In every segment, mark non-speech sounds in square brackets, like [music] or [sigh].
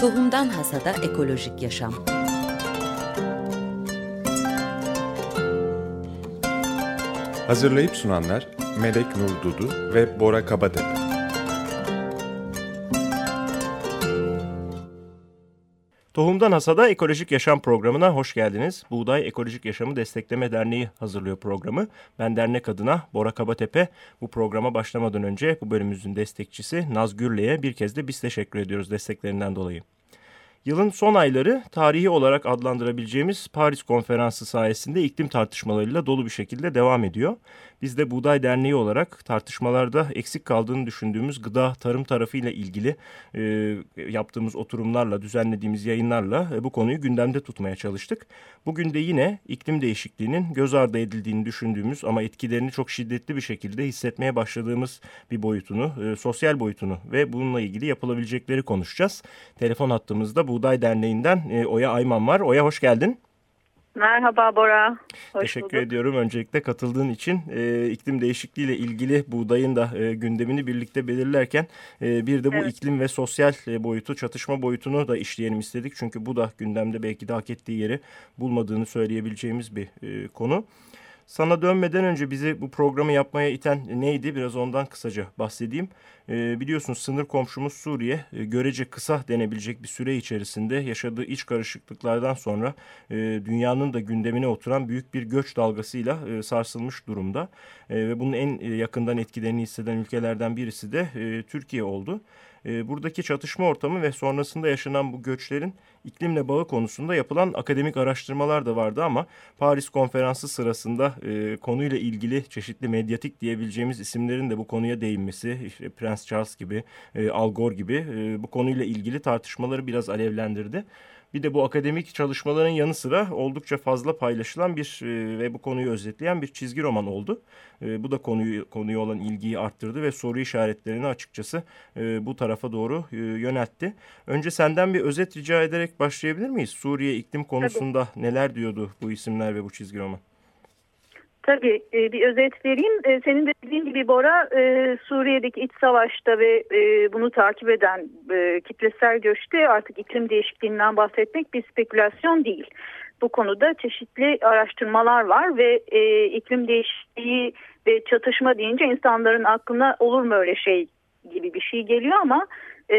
Tohumdan Hasada Ekolojik Yaşam Hazırlayıp sunanlar Melek Nur Dudu ve Bora Kabatepe. Tohumdan Hasada Ekolojik Yaşam programına hoş geldiniz. Buğday Ekolojik Yaşamı Destekleme Derneği hazırlıyor programı. Ben dernek adına Bora Kabatepe. Bu programa başlamadan önce bu bölümümüzün destekçisi Naz Gürle'ye bir kez de biz teşekkür ediyoruz desteklerinden dolayı. Yılın son ayları tarihi olarak adlandırabileceğimiz Paris Konferansı sayesinde iklim tartışmalarıyla dolu bir şekilde devam ediyor. Biz de Buğday Derneği olarak tartışmalarda eksik kaldığını düşündüğümüz gıda tarım tarafıyla ilgili e, yaptığımız oturumlarla, düzenlediğimiz yayınlarla e, bu konuyu gündemde tutmaya çalıştık. Bugün de yine iklim değişikliğinin göz ardı edildiğini düşündüğümüz ama etkilerini çok şiddetli bir şekilde hissetmeye başladığımız bir boyutunu, e, sosyal boyutunu ve bununla ilgili yapılabilecekleri konuşacağız. Telefon hattımızda Buğday Derneği'nden e, Oya Ayman var. Oya hoş geldin. Merhaba Bora. Hoş Teşekkür bulduk. ediyorum öncelikle katıldığın için. E, iklim değişikliğiyle ilgili buğdayın da e, gündemini birlikte belirlerken e, bir de bu evet. iklim ve sosyal e, boyutu, çatışma boyutunu da işleyelim istedik. Çünkü bu da gündemde belki de hak ettiği yeri bulmadığını söyleyebileceğimiz bir e, konu. Sana dönmeden önce bizi bu programı yapmaya iten neydi? Biraz ondan kısaca bahsedeyim. E, biliyorsunuz sınır komşumuz Suriye e, görece kısa denebilecek bir süre içerisinde yaşadığı iç karışıklıklardan sonra e, dünyanın da gündemine oturan büyük bir göç dalgasıyla e, sarsılmış durumda. E, ve bunun en e, yakından etkilerini hisseden ülkelerden birisi de e, Türkiye oldu. E, buradaki çatışma ortamı ve sonrasında yaşanan bu göçlerin iklimle bağı konusunda yapılan akademik araştırmalar da vardı ama Paris konferansı sırasında e, konuyla ilgili çeşitli medyatik diyebileceğimiz isimlerin de bu konuya değinmesi, işte Prens Charles gibi, e, Al Gore gibi e, bu konuyla ilgili tartışmaları biraz alevlendirdi. Bir de bu akademik çalışmaların yanı sıra oldukça fazla paylaşılan bir e, ve bu konuyu özetleyen bir çizgi roman oldu. E, bu da konuyu konuya olan ilgiyi arttırdı ve soru işaretlerini açıkçası e, bu tarafa doğru e, yöneltti. Önce senden bir özet rica ederek başlayabilir miyiz? Suriye iklim konusunda Tabii. neler diyordu bu isimler ve bu çizgi roman? Tabii e, bir özet vereyim. E, senin de dediğin gibi Bora e, Suriye'deki iç savaşta ve bunu takip eden kitlesel göçte artık iklim değişikliğinden bahsetmek bir spekülasyon değil. Bu konuda çeşitli araştırmalar var ve iklim değişikliği ve çatışma deyince insanların aklına olur mu öyle şey gibi bir şey geliyor ama e,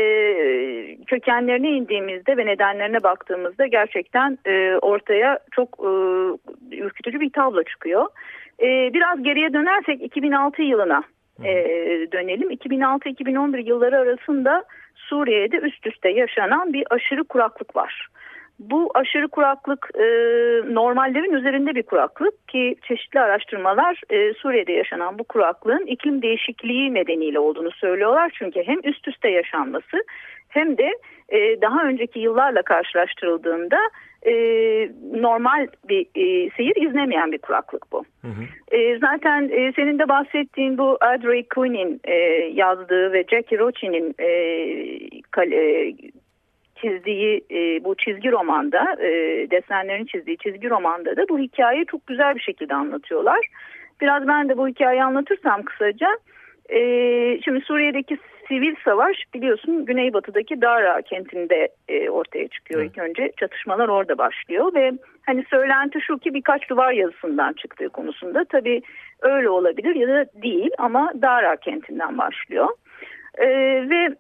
kökenlerine indiğimizde ve nedenlerine baktığımızda gerçekten e, ortaya çok e, ürkütücü bir tablo çıkıyor. E, biraz geriye dönersek 2006 yılına e, dönelim. 2006-2011 yılları arasında Suriye'de üst üste yaşanan bir aşırı kuraklık var. Bu aşırı kuraklık e, normallerin üzerinde bir kuraklık ki çeşitli araştırmalar e, Suriye'de yaşanan bu kuraklığın iklim değişikliği nedeniyle olduğunu söylüyorlar. Çünkü hem üst üste yaşanması hem de e, daha önceki yıllarla karşılaştırıldığında e, normal bir e, seyir izlemeyen bir kuraklık bu. Hı hı. E, zaten e, senin de bahsettiğin bu Audrey Quinn'in e, yazdığı ve Jackie Rochi'nin e, e, çizdiği e, bu çizgi romanda, e, desenlerin çizdiği çizgi romanda da bu hikayeyi çok güzel bir şekilde anlatıyorlar. Biraz ben de bu hikayeyi anlatırsam kısaca. E, şimdi Suriye'deki sivil savaş biliyorsun güneybatıdaki Dara kentinde e, ortaya çıkıyor evet. ilk önce. Çatışmalar orada başlıyor ve hani söylenti şu ki birkaç duvar yazısından çıktığı konusunda tabii öyle olabilir ya da değil ama Dara kentinden başlıyor. E, ve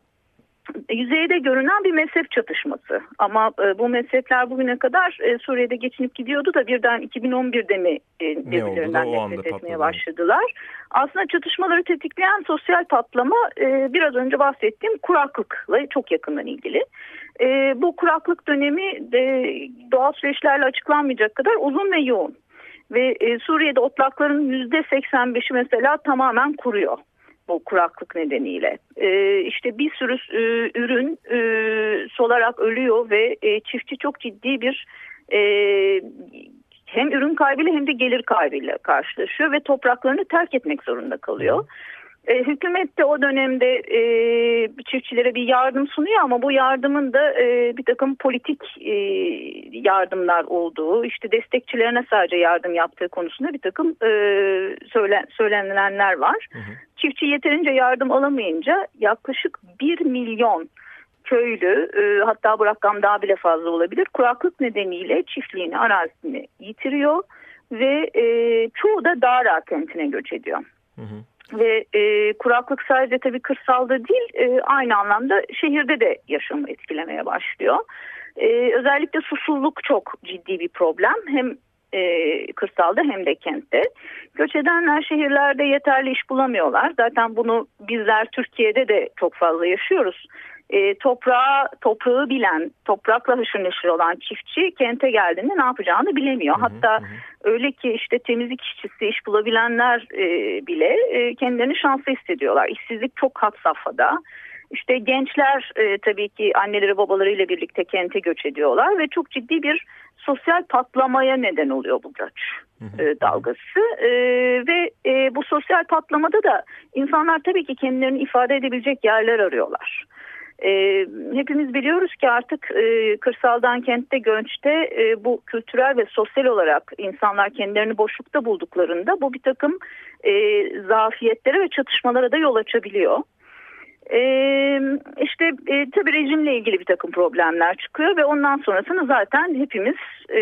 yüzeyde görünen bir mezhep çatışması. Ama e, bu mezhepler bugüne kadar e, Suriye'de geçinip gidiyordu da birden 2011'de mi e, birbirlerinden nefret etmeye patladı. başladılar. Aslında çatışmaları tetikleyen sosyal patlama e, biraz önce bahsettiğim kuraklıkla çok yakından ilgili. E, bu kuraklık dönemi de doğal süreçlerle açıklanmayacak kadar uzun ve yoğun. Ve e, Suriye'de otlakların %85'i mesela tamamen kuruyor bu kuraklık nedeniyle. E, işte bir sürü e, ürün e, solarak ölüyor ve e, çiftçi çok ciddi bir e, hem ürün kaybıyla hem de gelir kaybıyla karşılaşıyor ve topraklarını terk etmek zorunda kalıyor. E, hükümet de o dönemde e, çiftçilere bir yardım sunuyor ama bu yardımın da e, bir takım politik e, yardımlar olduğu, işte destekçilerine sadece yardım yaptığı konusunda bir takım e, söyle, söylenilenler var. Hı hı. Çiftçi yeterince yardım alamayınca yaklaşık 1 milyon köylü e, hatta bu rakam daha bile fazla olabilir kuraklık nedeniyle çiftliğini arazisini yitiriyor ve e, çoğu da Dara kentine göç ediyor. Hı hı. Ve e, kuraklık sadece tabii kırsalda değil e, aynı anlamda şehirde de yaşamı etkilemeye başlıyor. E, özellikle susuzluk çok ciddi bir problem. Hem e, kırsalda hem de kentte. Göç edenler şehirlerde yeterli iş bulamıyorlar. Zaten bunu bizler Türkiye'de de çok fazla yaşıyoruz. E, toprağı, toprağı bilen, toprakla haşır neşir olan çiftçi kente geldiğinde ne yapacağını bilemiyor. Hı hı, Hatta hı. öyle ki işte temizlik işçisi, iş bulabilenler e, bile e, kendilerini şanslı hissediyorlar. İşsizlik çok hat safhada. İşte gençler e, tabii ki anneleri babalarıyla birlikte kente göç ediyorlar ve çok ciddi bir sosyal patlamaya neden oluyor bu göç e, dalgası e, ve e, bu sosyal patlamada da insanlar tabii ki kendilerini ifade edebilecek yerler arıyorlar. E, hepimiz biliyoruz ki artık e, kırsaldan kentte göçte e, bu kültürel ve sosyal olarak insanlar kendilerini boşlukta bulduklarında bu bir takım e, zafiyetlere ve çatışmalara da yol açabiliyor. Ee, işte e, tabii rejimle ilgili bir takım problemler çıkıyor ve ondan sonrasını zaten hepimiz e,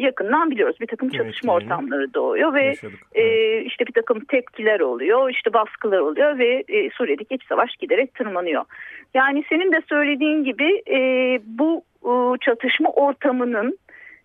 yakından biliyoruz. Bir takım çatışma evet, ortamları doğuyor ve e, işte bir takım tepkiler oluyor, işte baskılar oluyor ve e, Suriye'deki iç savaş giderek tırmanıyor. Yani senin de söylediğin gibi e, bu e, çatışma ortamının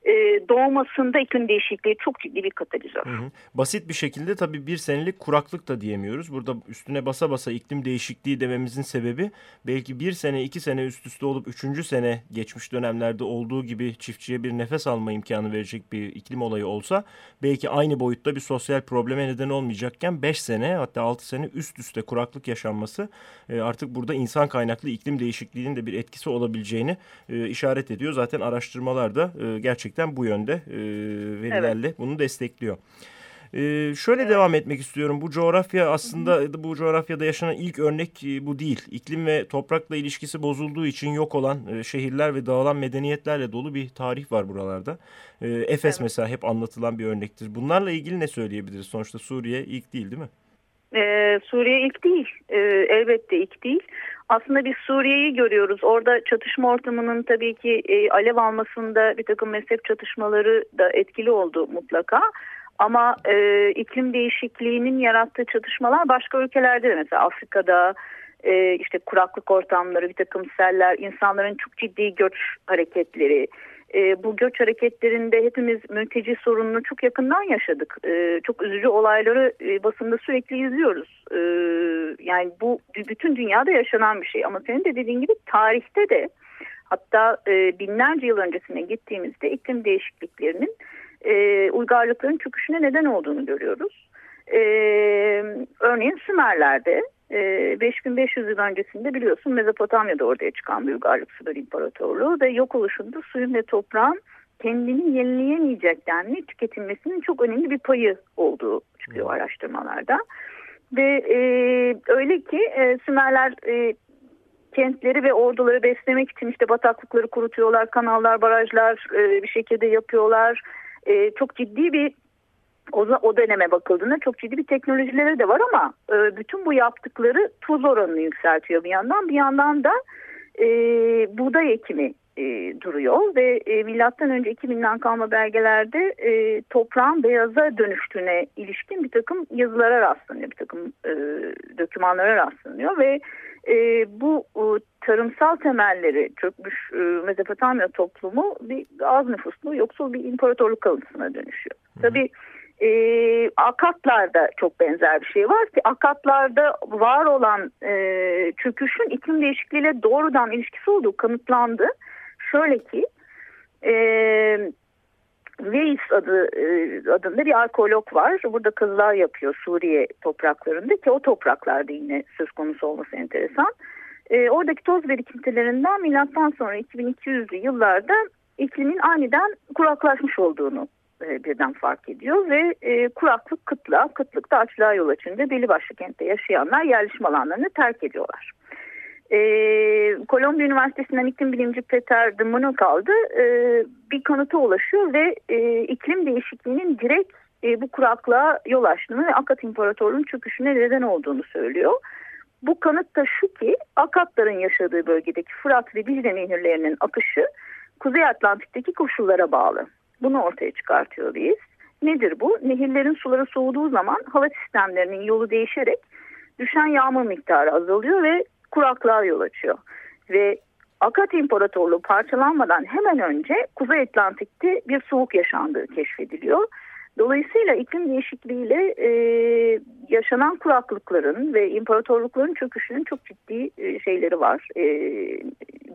e, doğmasında iklim değişikliği çok ciddi bir katalizör. Hı hı. Basit bir şekilde tabii bir senelik kuraklık da diyemiyoruz. Burada üstüne basa basa iklim değişikliği dememizin sebebi belki bir sene iki sene üst üste olup üçüncü sene geçmiş dönemlerde olduğu gibi çiftçiye bir nefes alma imkanı verecek bir iklim olayı olsa belki aynı boyutta bir sosyal probleme neden olmayacakken beş sene hatta altı sene üst üste kuraklık yaşanması e, artık burada insan kaynaklı iklim değişikliğinin de bir etkisi olabileceğini e, işaret ediyor. Zaten araştırmalar da e, gerçekten gerçekten bu yönde e, verilerle evet. bunu destekliyor. Ee, şöyle evet. devam etmek istiyorum. Bu coğrafya aslında bu coğrafyada yaşanan ilk örnek e, bu değil. İklim ve toprakla ilişkisi bozulduğu için yok olan e, şehirler ve dağılan medeniyetlerle dolu bir tarih var buralarda. Ee, Efes evet. mesela hep anlatılan bir örnektir. Bunlarla ilgili ne söyleyebiliriz? Sonuçta Suriye ilk değil değil mi? Ee, Suriye ilk değil. Ee, elbette ilk değil. Aslında biz Suriye'yi görüyoruz. Orada çatışma ortamının tabii ki e, alev almasında bir takım mezhep çatışmaları da etkili oldu mutlaka. Ama e, iklim değişikliğinin yarattığı çatışmalar başka ülkelerde de mesela Afrika'da e, işte kuraklık ortamları, bir takım seller, insanların çok ciddi göç hareketleri, e, bu göç hareketlerinde hepimiz mülteci sorununu çok yakından yaşadık. E, çok üzücü olayları e, basında sürekli izliyoruz. E, yani bu bütün dünyada yaşanan bir şey. Ama senin de dediğin gibi tarihte de hatta e, binlerce yıl öncesine gittiğimizde iklim değişikliklerinin e, uygarlıkların çöküşüne neden olduğunu görüyoruz. E, örneğin Sümerler'de 5500 ee, yıl öncesinde biliyorsun Mezopotamya'da ortaya çıkan bir uygarlık Sümer İmparatorluğu ve yok oluşunda suyun ve toprağın kendini yenileyemeyecek denli tüketilmesinin çok önemli bir payı olduğu çıkıyor hmm. araştırmalarda. Ve e, öyle ki e, Sümerler e, kentleri ve orduları beslemek için işte bataklıkları kurutuyorlar, kanallar, barajlar e, bir şekilde yapıyorlar. E, çok ciddi bir o, o döneme bakıldığında çok ciddi bir teknolojileri de var ama e, bütün bu yaptıkları tuz oranını yükseltiyor bir yandan. Bir yandan da e, buğday ekimi e, duruyor ve e, milattan önce 2000'den kalma belgelerde e, toprağın beyaza dönüştüğüne ilişkin bir takım yazılara rastlanıyor, bir takım e, dokümanlara rastlanıyor ve e, bu e, tarımsal temelleri çökmüş e, Mezopotamya toplumu bir az nüfuslu yoksul bir imparatorluk kalıntısına dönüşüyor. Tabii e, akatlarda çok benzer bir şey var ki akatlarda var olan e, çöküşün iklim değişikliğiyle doğrudan ilişkisi olduğu kanıtlandı. Şöyle ki e, Weiss adı, e, adında bir arkeolog var. Burada kızlar yapıyor Suriye topraklarında ki o topraklarda yine söz konusu olması enteresan. E, oradaki toz birikintilerinden milattan sonra 2200'lü yıllarda iklimin aniden kuraklaşmış olduğunu e, birden fark ediyor ve e, kuraklık kıtlığa, kıtlık da açlığa yol açınca belli başlı kentte yaşayanlar yerleşim alanlarını terk ediyorlar. E, Kolombiya Üniversitesi'nden iklim bilimci Peter de kaldı e, bir kanıta ulaşıyor ve e, iklim değişikliğinin direkt e, bu kuraklığa yol açtığını ve Akat İmparatorluğu'nun çöküşüne neden olduğunu söylüyor. Bu kanıt da şu ki Akatların yaşadığı bölgedeki Fırat ve Dicle nehirlerinin akışı Kuzey Atlantik'teki koşullara bağlı. Bunu ortaya çıkartıyor biz. Nedir bu? Nehirlerin suları soğuduğu zaman hava sistemlerinin yolu değişerek düşen yağmur miktarı azalıyor ve kuraklığa yol açıyor. Ve Akat İmparatorluğu parçalanmadan hemen önce Kuzey Atlantik'te bir soğuk yaşandığı keşfediliyor. Dolayısıyla iklim değişikliğiyle e, yaşanan kuraklıkların ve imparatorlukların çöküşünün çok ciddi e, şeyleri var, e,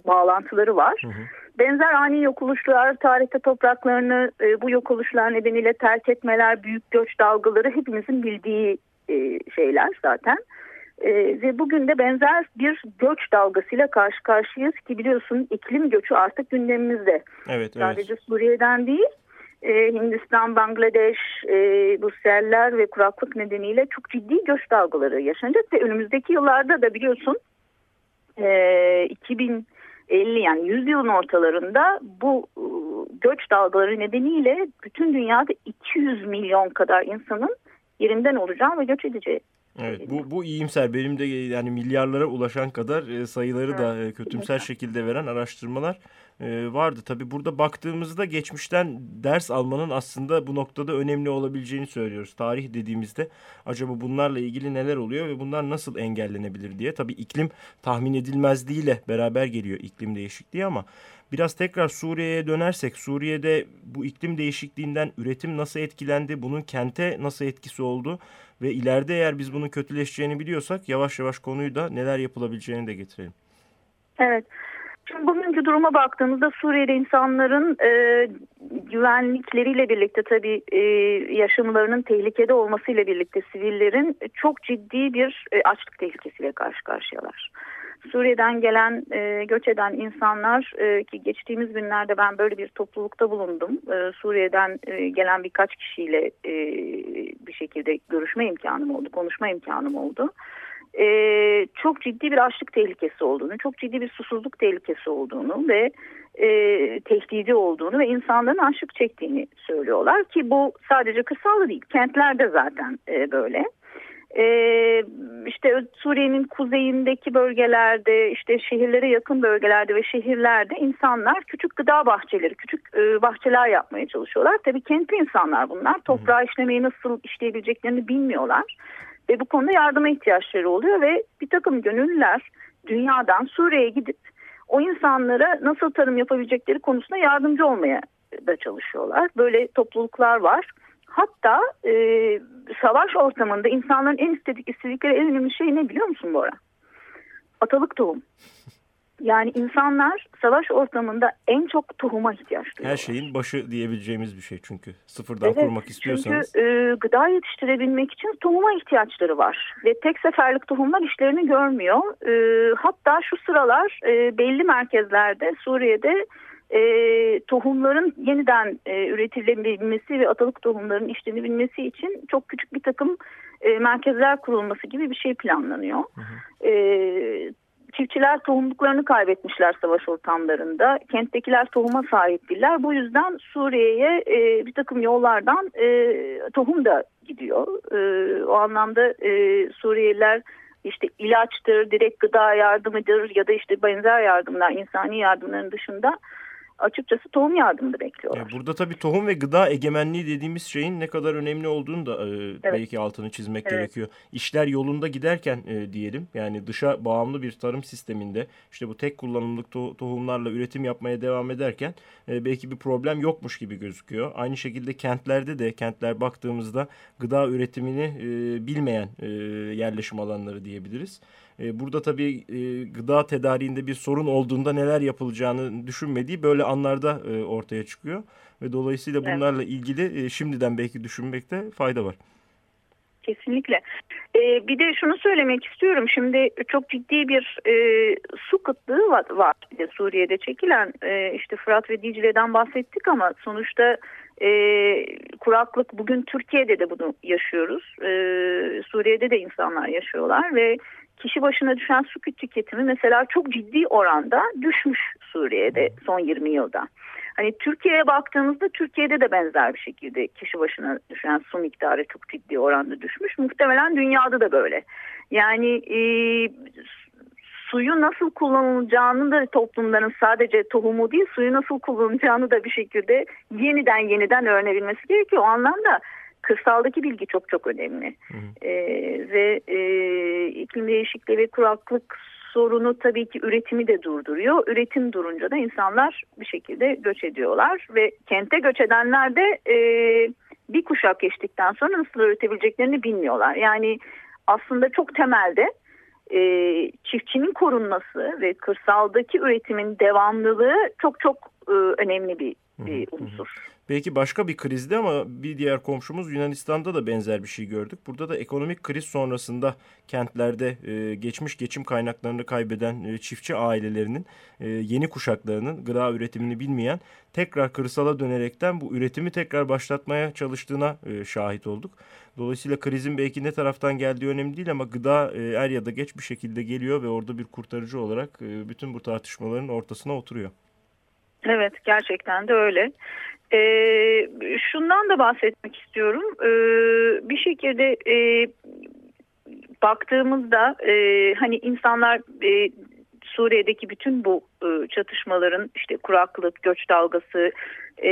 bağlantıları var. Hı hı. Benzer ani yok oluşlar, tarihte topraklarını e, bu yok oluşlar nedeniyle terk etmeler, büyük göç dalgaları hepimizin bildiği e, şeyler zaten. E, ve bugün de benzer bir göç dalgasıyla karşı karşıyayız ki biliyorsun iklim göçü artık gündemimizde. Evet, Sadece evet. Suriye'den değil e, Hindistan, Bangladeş, e, bu seller ve kuraklık nedeniyle çok ciddi göç dalgaları yaşanacak ve önümüzdeki yıllarda da biliyorsun e, 2050 yani 100 yılın ortalarında bu e, göç dalgaları nedeniyle bütün dünyada 200 milyon kadar insanın yerinden olacağı ve göç edeceği Evet bu, bu iyimser benim de yani milyarlara ulaşan kadar e, sayıları da e, kötümser şekilde veren araştırmalar e, vardı. Tabi burada baktığımızda geçmişten ders almanın aslında bu noktada önemli olabileceğini söylüyoruz. Tarih dediğimizde acaba bunlarla ilgili neler oluyor ve bunlar nasıl engellenebilir diye. Tabi iklim tahmin edilmezliğiyle beraber geliyor iklim değişikliği ama biraz tekrar Suriye'ye dönersek Suriye'de bu iklim değişikliğinden üretim nasıl etkilendi, bunun kente nasıl etkisi oldu ve ileride eğer biz bunun kötüleşeceğini biliyorsak yavaş yavaş konuyu da neler yapılabileceğini de getirelim. Evet. Şimdi bugünkü duruma baktığımızda Suriye'de insanların e, güvenlikleriyle birlikte tabii e, yaşamlarının tehlikede olmasıyla birlikte sivillerin çok ciddi bir e, açlık tehlikesiyle karşı karşıyalar. Suriye'den gelen, e, göç eden insanlar e, ki geçtiğimiz günlerde ben böyle bir toplulukta bulundum. E, Suriye'den e, gelen birkaç kişiyle e, bir şekilde görüşme imkanım oldu, konuşma imkanım oldu e, çok ciddi bir açlık tehlikesi olduğunu, çok ciddi bir susuzluk tehlikesi olduğunu ve e, tehdidi olduğunu ve insanların açlık çektiğini söylüyorlar ki bu sadece kırsalda değil, kentlerde zaten e, böyle. Ee, işte Suriye'nin kuzeyindeki bölgelerde işte şehirlere yakın bölgelerde ve şehirlerde insanlar küçük gıda bahçeleri küçük e, bahçeler yapmaya çalışıyorlar. Tabii kentli insanlar bunlar toprağı işlemeyi nasıl işleyebileceklerini bilmiyorlar. Ve bu konuda yardıma ihtiyaçları oluyor ve bir takım gönüllüler dünyadan Suriye'ye gidip o insanlara nasıl tarım yapabilecekleri konusunda yardımcı olmaya da çalışıyorlar. Böyle topluluklar var. Hatta e, savaş ortamında insanların en istedik istedikleri en önemli şey ne biliyor musun Bora? Atalık tohum. [laughs] Yani insanlar savaş ortamında en çok tohuma ihtiyaç duyuyorlar. Her şeyin başı diyebileceğimiz bir şey çünkü. Sıfırdan evet, kurmak istiyorsanız. Çünkü e, gıda yetiştirebilmek için tohuma ihtiyaçları var. Ve tek seferlik tohumlar işlerini görmüyor. E, hatta şu sıralar e, belli merkezlerde Suriye'de e, tohumların yeniden e, üretilebilmesi ve atalık tohumların işlenebilmesi için çok küçük bir takım e, merkezler kurulması gibi bir şey planlanıyor. Hı hı. E, Çiftçiler tohumluklarını kaybetmişler savaş ortamlarında. Kenttekiler tohuma sahip değiller. Bu yüzden Suriye'ye e, bir takım yollardan e, tohum da gidiyor. E, o anlamda e, Suriyeliler işte ilaçtır, direkt gıda yardımıdır ya da işte benzer yardımlar, insani yardımların dışında açıkçası tohum yardımı bekliyorlar. Burada tabii tohum ve gıda egemenliği dediğimiz şeyin ne kadar önemli olduğunu da e, evet. belki altını çizmek evet. gerekiyor. İşler yolunda giderken e, diyelim yani dışa bağımlı bir tarım sisteminde işte bu tek kullanımlık to tohumlarla üretim yapmaya devam ederken e, belki bir problem yokmuş gibi gözüküyor. Aynı şekilde kentlerde de kentler baktığımızda gıda üretimini e, bilmeyen e, yerleşim alanları diyebiliriz. E, burada tabii e, gıda tedariğinde bir sorun olduğunda neler yapılacağını düşünmediği böyle anlarda e, ortaya çıkıyor. Ve dolayısıyla bunlarla evet. ilgili e, şimdiden belki düşünmekte fayda var. Kesinlikle. Ee, bir de şunu söylemek istiyorum. Şimdi çok ciddi bir e, su kıtlığı var, var bir de Suriye'de çekilen. E, işte Fırat ve Dicle'den bahsettik ama sonuçta e, kuraklık bugün Türkiye'de de bunu yaşıyoruz. E, Suriye'de de insanlar yaşıyorlar ve kişi başına düşen su tüketimi mesela çok ciddi oranda düşmüş Suriye'de son 20 yılda. Hani Türkiye'ye baktığımızda Türkiye'de de benzer bir şekilde kişi başına düşen su miktarı çok ciddi oranda düşmüş. Muhtemelen dünyada da böyle. Yani e, suyu nasıl kullanılacağını da toplumların sadece tohumu değil suyu nasıl kullanılacağını da bir şekilde yeniden yeniden öğrenebilmesi gerekiyor. O anlamda kırsaldaki bilgi çok çok önemli. Hı. Ee, ve e, iklim değişikliği ve kuraklık sorunu tabii ki üretimi de durduruyor. Üretim durunca da insanlar bir şekilde göç ediyorlar ve kente göç edenler de e, bir kuşak geçtikten sonra nasıl üretebileceklerini bilmiyorlar. Yani aslında çok temelde e, çiftçinin korunması ve kırsaldaki üretimin devamlılığı çok çok e, önemli bir, bir unsur. Belki başka bir krizde ama bir diğer komşumuz Yunanistan'da da benzer bir şey gördük. Burada da ekonomik kriz sonrasında kentlerde e, geçmiş geçim kaynaklarını kaybeden e, çiftçi ailelerinin e, yeni kuşaklarının gıda üretimini bilmeyen tekrar kırsala dönerekten bu üretimi tekrar başlatmaya çalıştığına şahit olduk. Dolayısıyla krizin belki ne taraftan geldiği önemli değil ama gıda er ya da geç bir şekilde geliyor ve orada bir kurtarıcı olarak bütün bu tartışmaların ortasına oturuyor. Evet gerçekten de öyle. Ee, şundan da bahsetmek istiyorum. Ee, bir şekilde e, baktığımızda e, hani insanlar e, Suriye'deki bütün bu e, çatışmaların işte kuraklık, göç dalgası e,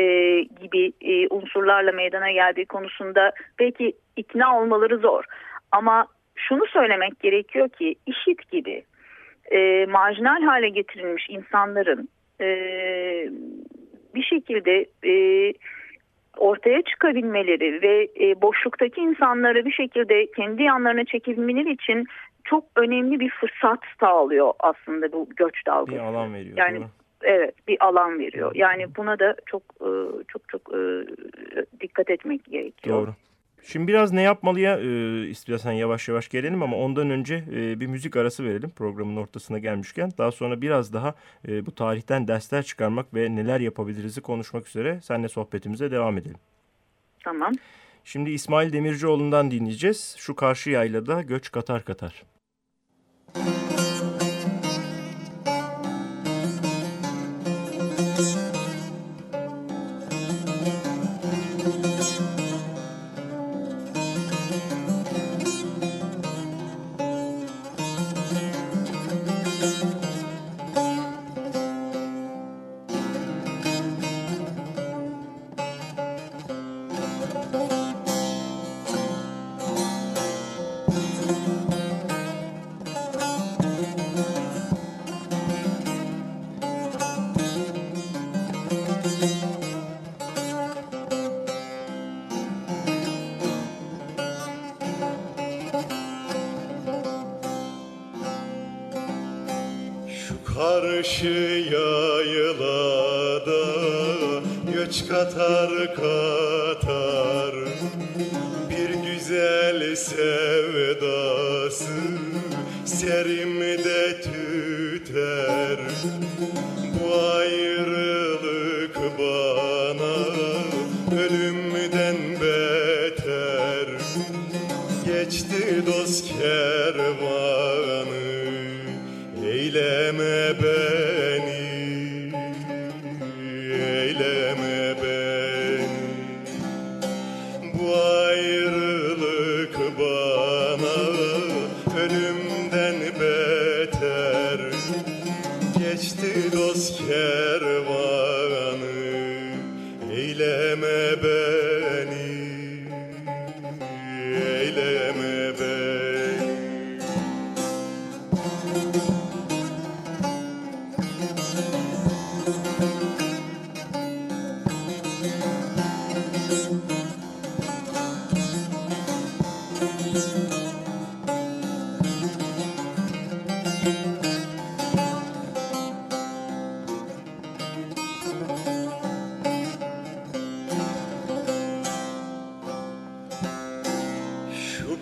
gibi e, unsurlarla meydana geldiği konusunda belki ikna olmaları zor. Ama şunu söylemek gerekiyor ki işit gibi e, marjinal hale getirilmiş insanların e, bir şekilde e, ortaya çıkabilmeleri ve e, boşluktaki insanları bir şekilde kendi yanlarına çekebilmeleri için çok önemli bir fırsat sağlıyor aslında bu göç dalgası. Bir alan veriyor. Yani evet bir alan veriyor. Yani buna da çok e, çok çok e, dikkat etmek gerekiyor. Doğru. Şimdi biraz ne yapmalıya e, istiyorsan yavaş yavaş gelelim ama ondan önce e, bir müzik arası verelim programın ortasına gelmişken. Daha sonra biraz daha e, bu tarihten dersler çıkarmak ve neler yapabiliriz'i konuşmak üzere seninle sohbetimize devam edelim. Tamam. Şimdi İsmail Demircioğlu'ndan dinleyeceğiz. Şu karşı yaylada göç katar katar. Karşı yaylada göç katar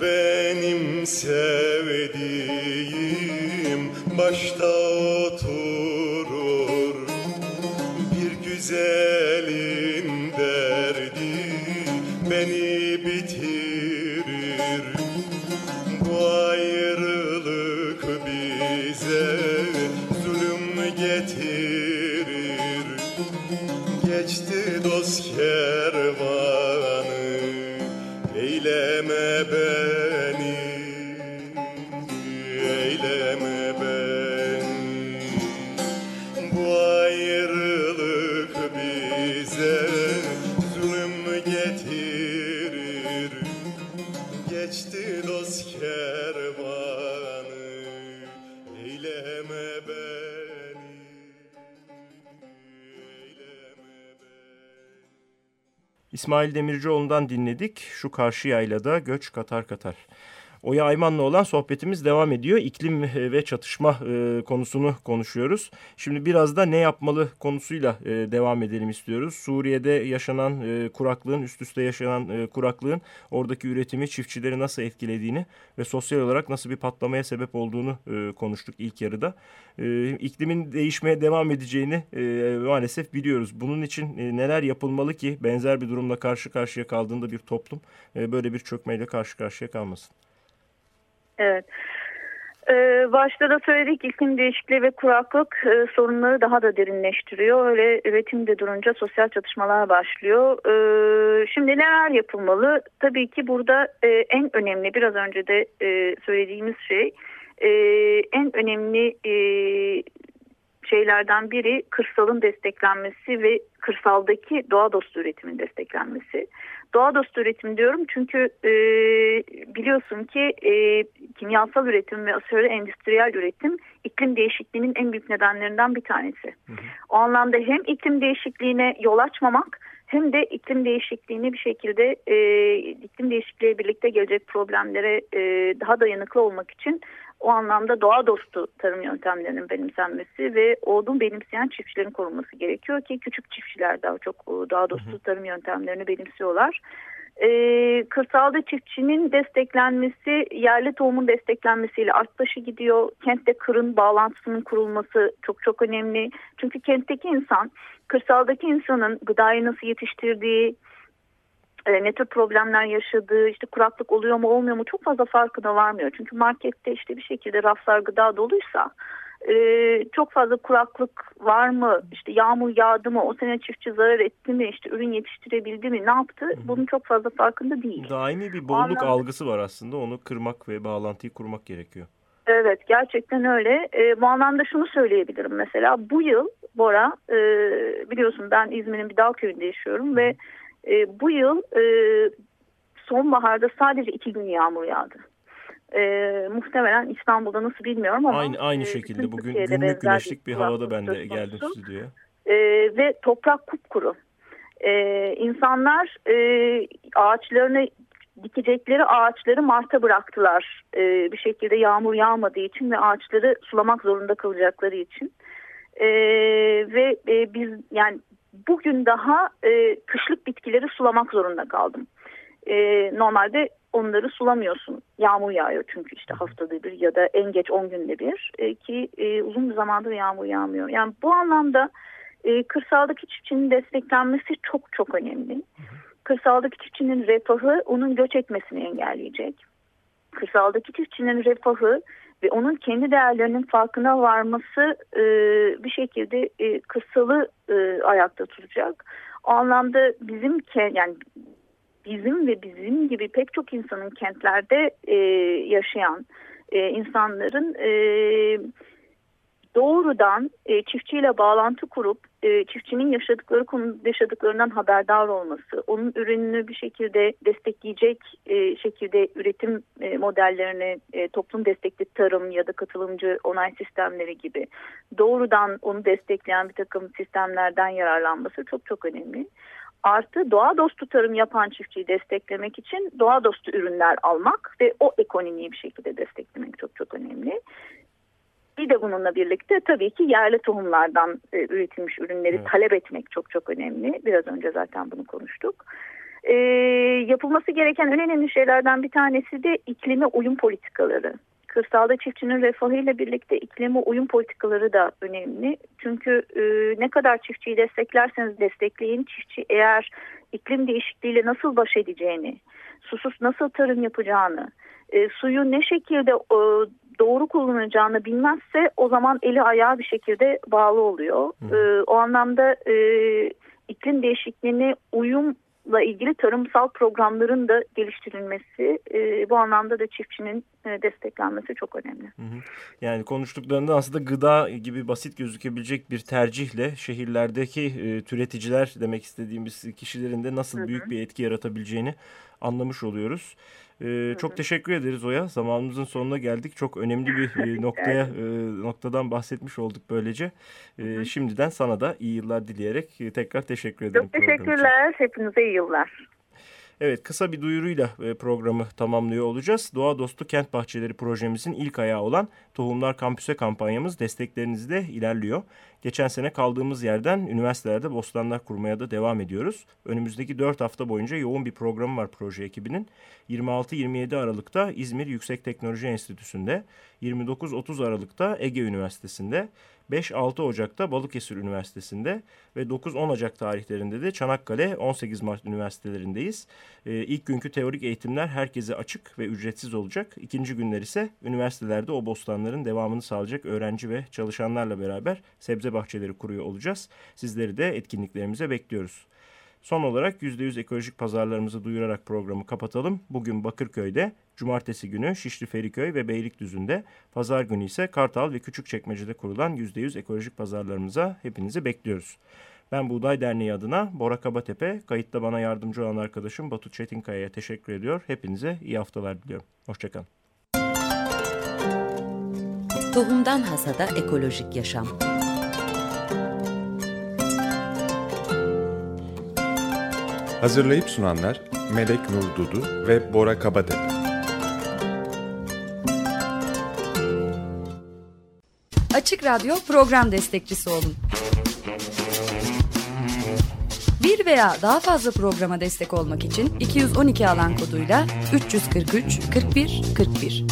benim sevdiğim. Başta oturur Eyleme beni Eyleme beni İsmail Demircioğlu'ndan dinledik. Şu karşı yaylada göç katar katar. Oya Ayman'la olan sohbetimiz devam ediyor. İklim ve çatışma e, konusunu konuşuyoruz. Şimdi biraz da ne yapmalı konusuyla e, devam edelim istiyoruz. Suriye'de yaşanan e, kuraklığın, üst üste yaşanan e, kuraklığın oradaki üretimi çiftçileri nasıl etkilediğini ve sosyal olarak nasıl bir patlamaya sebep olduğunu e, konuştuk ilk yarıda. E, iklimin değişmeye devam edeceğini e, maalesef biliyoruz. Bunun için e, neler yapılmalı ki benzer bir durumla karşı karşıya kaldığında bir toplum e, böyle bir çökmeyle karşı karşıya kalmasın? Evet. Ee, başta da söyledik iklim değişikliği ve kuraklık e, sorunları daha da derinleştiriyor. Öyle üretim de durunca sosyal çatışmalar başlıyor. Ee, şimdi neler yapılmalı? Tabii ki burada e, en önemli biraz önce de e, söylediğimiz şey e, en önemli e, şeylerden biri kırsalın desteklenmesi ve kırsaldaki doğa dostu üretimin desteklenmesi. Doğa dostu üretim diyorum çünkü e, biliyorsun ki e, kimyasal üretim ve aşırı endüstriyel üretim iklim değişikliğinin en büyük nedenlerinden bir tanesi. Hı hı. O anlamda hem iklim değişikliğine yol açmamak hem de iklim değişikliğini bir şekilde e, iklim değişikliğiyle birlikte gelecek problemlere e, daha dayanıklı olmak için o anlamda doğa dostu tarım yöntemlerinin benimsenmesi ve odun benimseyen çiftçilerin korunması gerekiyor ki küçük çiftçiler daha çok doğa dostu tarım yöntemlerini benimsiyorlar. Ee, kırsalda çiftçinin desteklenmesi, yerli tohumun desteklenmesiyle artbaşı gidiyor. Kentte kırın bağlantısının kurulması çok çok önemli. Çünkü kentteki insan, kırsaldaki insanın gıdayı nasıl yetiştirdiği, e, ne tür problemler yaşadığı, işte kuraklık oluyor mu olmuyor mu çok fazla farkına varmıyor. Çünkü markette işte bir şekilde raflar gıda doluysa e, çok fazla kuraklık var mı, işte yağmur yağdı mı, o sene çiftçi zarar etti mi, işte ürün yetiştirebildi mi, ne yaptı bunun çok fazla farkında değil. Daimi bir bolluk anlamda... algısı var aslında onu kırmak ve bağlantıyı kurmak gerekiyor. Evet gerçekten öyle. E, bu anlamda şunu söyleyebilirim mesela bu yıl Bora e, biliyorsun ben İzmir'in bir dağ köyünde yaşıyorum Hı. E, bu yıl e, sonbaharda sadece iki gün yağmur yağdı. E, muhtemelen İstanbul'da nasıl bilmiyorum ama. Aynı, aynı e, şekilde bugün Türkiye'de günlük güneşlik bir havada ben de geldim stüdyoya. E, ve toprak kupkuru. E, insanlar e, ağaçlarını dikecekleri ağaçları Mart'a bıraktılar. E, bir şekilde yağmur yağmadığı için ve ağaçları sulamak zorunda kalacakları için. E, ve e, biz yani bugün daha e, kışlık bitkileri sulamak zorunda kaldım. E, normalde onları sulamıyorsun. Yağmur yağıyor çünkü işte haftada bir ya da en geç 10 günde bir e, ki e, uzun bir zamandır yağmur yağmıyor. Yani bu anlamda e, kırsaldaki çiftçinin desteklenmesi çok çok önemli. Kırsaldaki çiftçinin refahı onun göç etmesini engelleyecek. Kırsaldaki çiftçinin refahı ve onun kendi değerlerinin farkına varması e, bir şekilde e, kırsalı e, ayakta tutacak. O anlamda bizim yani bizim ve bizim gibi pek çok insanın kentlerde e, yaşayan e, insanların e, doğrudan e, çiftçiyle bağlantı kurup e, çiftçinin yaşadıkları konu yaşadıklarından haberdar olması, onun ürününü bir şekilde destekleyecek e, şekilde üretim e, modellerini, e, toplum destekli tarım ya da katılımcı onay sistemleri gibi doğrudan onu destekleyen bir takım sistemlerden yararlanması çok çok önemli. Artı doğa dostu tarım yapan çiftçiyi desteklemek için doğa dostu ürünler almak ve o ekonomiyi bir şekilde desteklemek çok çok önemli. Bir de bununla birlikte tabii ki yerli tohumlardan e, üretilmiş ürünleri evet. talep etmek çok çok önemli. Biraz önce zaten bunu konuştuk. E, yapılması gereken en önemli şeylerden bir tanesi de iklime uyum politikaları. Kırsalda çiftçinin refahıyla birlikte iklime uyum politikaları da önemli. Çünkü e, ne kadar çiftçiyi desteklerseniz destekleyin çiftçi eğer iklim değişikliğiyle nasıl baş edeceğini, susuz nasıl tarım yapacağını, e, suyu ne şekilde e, doğru kullanacağını bilmezse o zaman eli ayağı bir şekilde bağlı oluyor. E, o anlamda e, iklim değişikliğine uyumla ilgili tarımsal programların da geliştirilmesi e, bu anlamda da çiftçinin e, desteklenmesi çok önemli. Hı hı. Yani konuştuklarında aslında gıda gibi basit gözükebilecek bir tercihle şehirlerdeki e, türeticiler demek istediğimiz kişilerin de nasıl hı hı. büyük bir etki yaratabileceğini anlamış oluyoruz. Ee, çok teşekkür ederiz Oya. Zamanımızın sonuna geldik. Çok önemli bir e, [laughs] noktaya e, noktadan bahsetmiş olduk böylece. E, şimdiden sana da iyi yıllar dileyerek e, tekrar teşekkür ederim. Çok teşekkürler. Hepinize iyi yıllar. Evet kısa bir duyuruyla e, programı tamamlıyor olacağız. Doğa Dostu Kent Bahçeleri projemizin ilk ayağı olan Tohumlar Kampüse kampanyamız desteklerinizle ilerliyor. Geçen sene kaldığımız yerden üniversitelerde bostanlar kurmaya da devam ediyoruz. Önümüzdeki 4 hafta boyunca yoğun bir programı var proje ekibinin. 26-27 Aralık'ta İzmir Yüksek Teknoloji Enstitüsü'nde, 29-30 Aralık'ta Ege Üniversitesi'nde, 5-6 Ocak'ta Balıkesir Üniversitesi'nde ve 9-10 Ocak tarihlerinde de Çanakkale 18 Mart Üniversitelerindeyiz. Ee, ilk günkü teorik eğitimler herkese açık ve ücretsiz olacak. İkinci günler ise üniversitelerde o bostanların devamını sağlayacak öğrenci ve çalışanlarla beraber sebze bahçeleri kuruyor olacağız. Sizleri de etkinliklerimize bekliyoruz. Son olarak %100 ekolojik pazarlarımızı duyurarak programı kapatalım. Bugün Bakırköy'de, cumartesi günü Şişli Feriköy ve Beylikdüzü'nde, pazar günü ise Kartal ve Küçükçekmece'de kurulan %100 ekolojik pazarlarımıza hepinizi bekliyoruz. Ben Buğday Derneği adına Bora Kabatepe, kayıtta bana yardımcı olan arkadaşım Batu Çetinkaya'ya teşekkür ediyor. Hepinize iyi haftalar diliyorum. Hoşçakalın. Tohumdan Hasada Ekolojik Yaşam Hazırlayıp sunanlar Melek Nur Dudu ve Bora Kabatepe. Açık Radyo program destekçisi olun. Bir veya daha fazla programa destek olmak için 212 alan koduyla 343 41 41